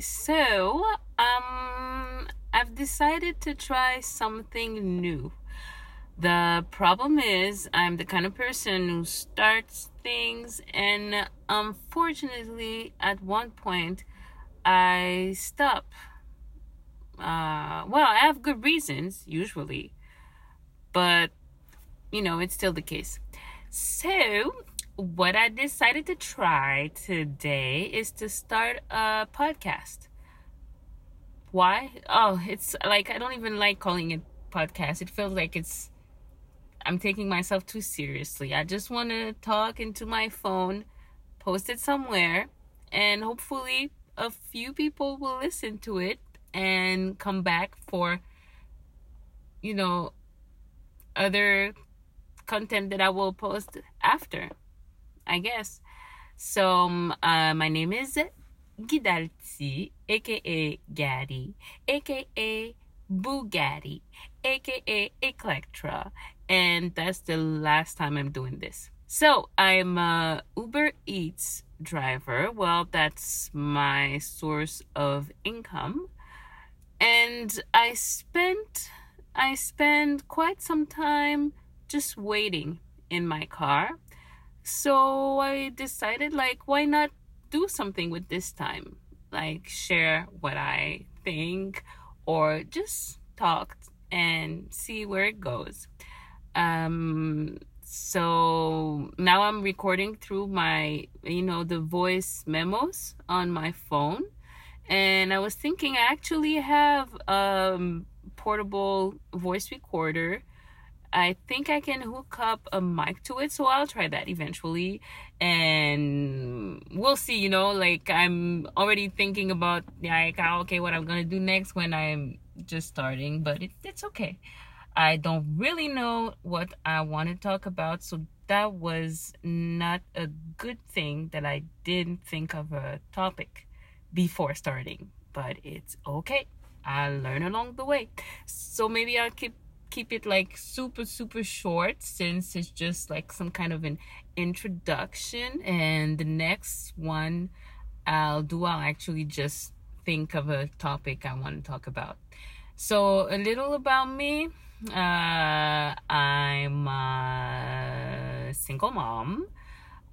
So um I've decided to try something new. The problem is I'm the kind of person who starts things and unfortunately at one point I stop. Uh well, I have good reasons usually. But you know, it's still the case. So, what I decided to try today is to start a podcast. Why? Oh, it's like I don't even like calling it podcast. It feels like it's I'm taking myself too seriously. I just want to talk into my phone, post it somewhere, and hopefully a few people will listen to it and come back for you know other content that I will post after. I guess. So, um, uh, my name is Gidalti, aka Gaddy, aka Bugatti, aka Eclectra, and that's the last time I'm doing this. So, I'm a Uber Eats driver. Well, that's my source of income. And I spent I spend quite some time just waiting in my car so I decided, like, why not do something with this time? Like, share what I think or just talk and see where it goes. Um, so now I'm recording through my, you know, the voice memos on my phone. And I was thinking I actually have a um, portable voice recorder I think I can hook up a mic to it, so I'll try that eventually. And we'll see, you know, like I'm already thinking about like ah, okay what I'm gonna do next when I'm just starting, but it, it's okay. I don't really know what I want to talk about, so that was not a good thing that I didn't think of a topic before starting, but it's okay. I'll learn along the way. So maybe I'll keep keep it like super super short since it's just like some kind of an introduction and the next one I'll do I'll actually just think of a topic I want to talk about. So a little about me. Uh, I'm a single mom.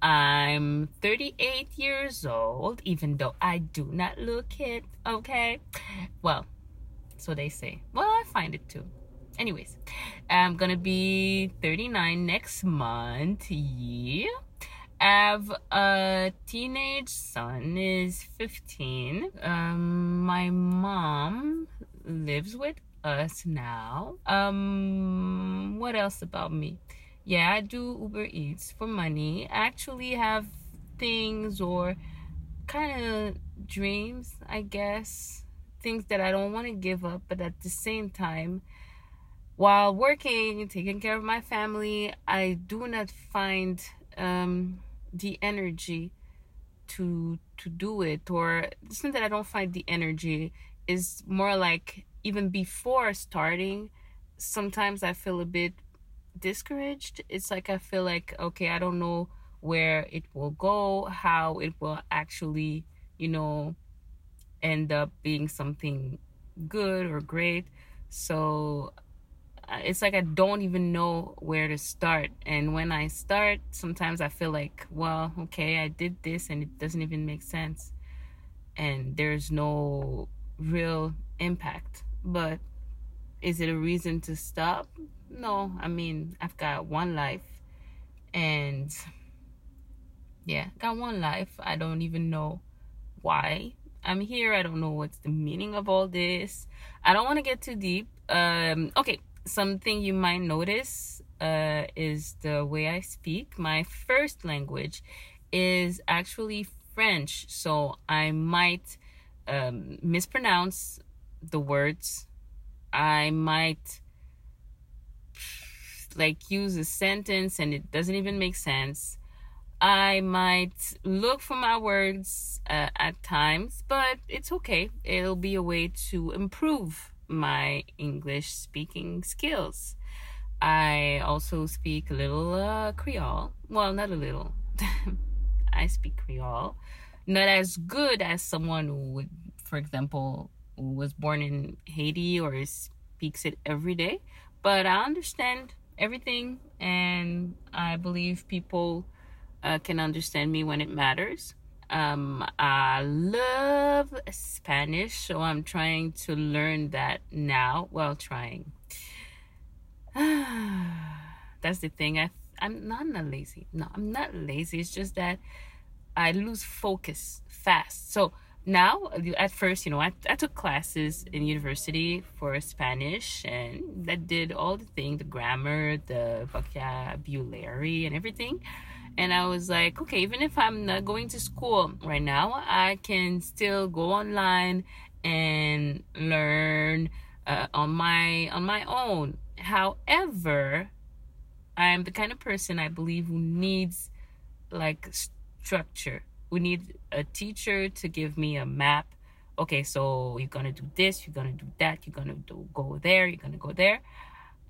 I'm 38 years old, even though I do not look it. Okay, well, so they say. Well, I find it too anyways i'm gonna be 39 next month yeah. I have a teenage son is 15 um my mom lives with us now. Um what else about me? Yeah i do uber eats for money. I actually have things or kind of dreams i guess. Things that i don't want to give up but at the same time while working, taking care of my family, I do not find um, the energy to to do it. Or it's not that I don't find the energy. Is more like even before starting, sometimes I feel a bit discouraged. It's like I feel like okay, I don't know where it will go, how it will actually, you know, end up being something good or great. So it's like I don't even know where to start. And when I start, sometimes I feel like, well, okay, I did this and it doesn't even make sense. And there's no real impact. But is it a reason to stop? No. I mean, I've got one life. And yeah, got one life. I don't even know why I'm here. I don't know what's the meaning of all this. I don't want to get too deep. Um, okay, something you might notice uh, is the way I speak. My first language is actually French, so I might um, mispronounce the words. I might like use a sentence and it doesn't even make sense. I might look for my words uh, at times, but it's okay. It'll be a way to improve my English speaking skills. I also speak a little uh, Creole. Well, not a little. I speak Creole. Not as good as someone who would for example, was born in Haiti or speaks it every day, but I understand everything, and I believe people uh, can understand me when it matters. Um, I love Spanish, so I'm trying to learn that now. Well, trying. That's the thing. I I'm not, not lazy. No, I'm not lazy. It's just that I lose focus fast. So now, at first, you know, I, I took classes in university for Spanish and that did all the thing, the grammar, the vocabulary, and everything. And I was like, okay, even if I'm not going to school right now, I can still go online and learn uh, on my on my own. However, I'm the kind of person I believe who needs like structure. We need a teacher to give me a map. Okay, so you're gonna do this, you're gonna do that, you're gonna do, go there, you're gonna go there.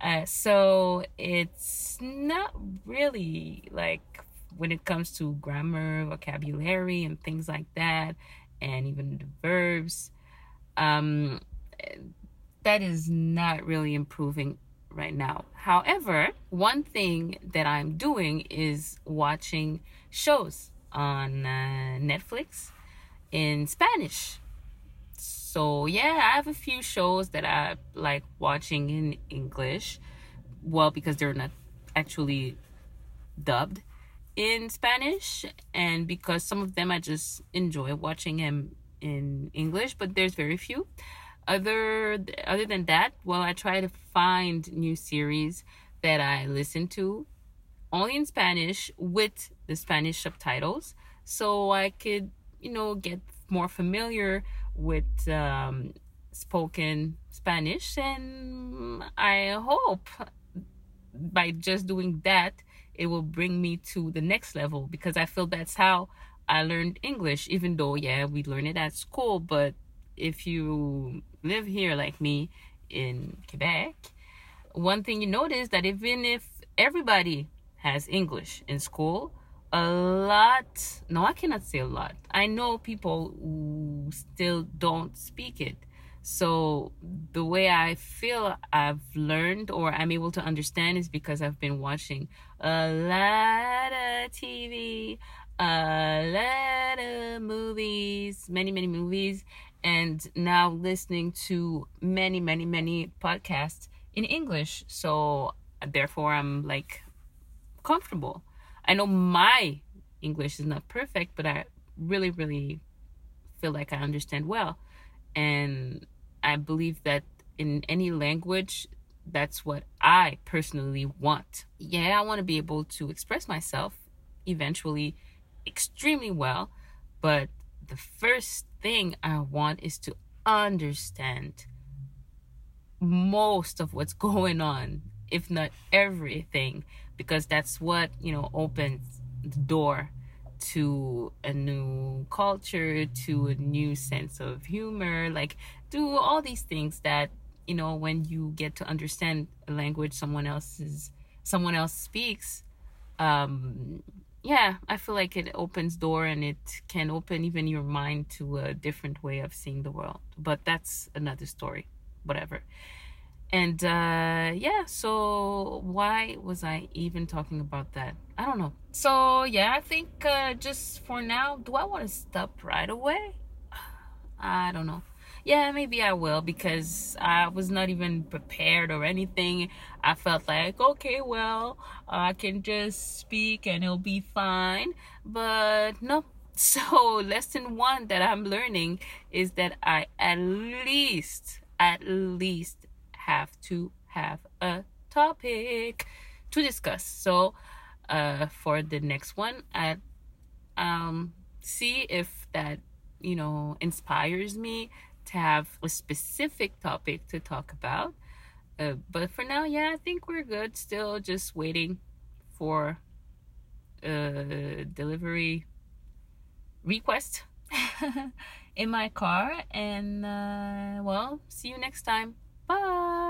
Uh, so it's not really like when it comes to grammar, vocabulary, and things like that, and even the verbs, um, that is not really improving right now. However, one thing that I'm doing is watching shows on uh, Netflix in Spanish. So, yeah, I have a few shows that I like watching in English. Well, because they're not actually dubbed in Spanish, and because some of them I just enjoy watching him in English, but there's very few. Other other than that, well, I try to find new series that I listen to only in Spanish with the Spanish subtitles, so I could you know get more familiar with um, spoken Spanish, and I hope by just doing that it will bring me to the next level because I feel that's how I learned English, even though, yeah, we learn it at school. But if you live here like me in Quebec, one thing you notice that even if everybody has English in school, a lot, no, I cannot say a lot. I know people who still don't speak it. So the way I feel I've learned or I'm able to understand is because I've been watching a lot of TV, a lot of movies, many, many movies, and now listening to many, many, many podcasts in English. So therefore, I'm like comfortable. I know my English is not perfect, but I really, really feel like I understand well. And I believe that in any language, that's what I personally want. Yeah, I want to be able to express myself eventually extremely well, but the first thing I want is to understand most of what's going on, if not everything, because that's what, you know, opens the door to a new culture, to a new sense of humor, like do all these things that, you know, when you get to understand a language someone else's someone else speaks, um yeah, I feel like it opens door and it can open even your mind to a different way of seeing the world. But that's another story. Whatever and uh yeah so why was i even talking about that i don't know so yeah i think uh just for now do i want to stop right away i don't know yeah maybe i will because i was not even prepared or anything. I felt like okay well i can just speak and it'll be fine. But no. So lesson one that i'm learning is that i at least at least have to have a topic to discuss. So, uh, for the next one, I um see if that you know inspires me to have a specific topic to talk about. Uh, but for now, yeah, I think we're good. Still just waiting for a delivery request in my car. And, uh, well, see you next time. Bye.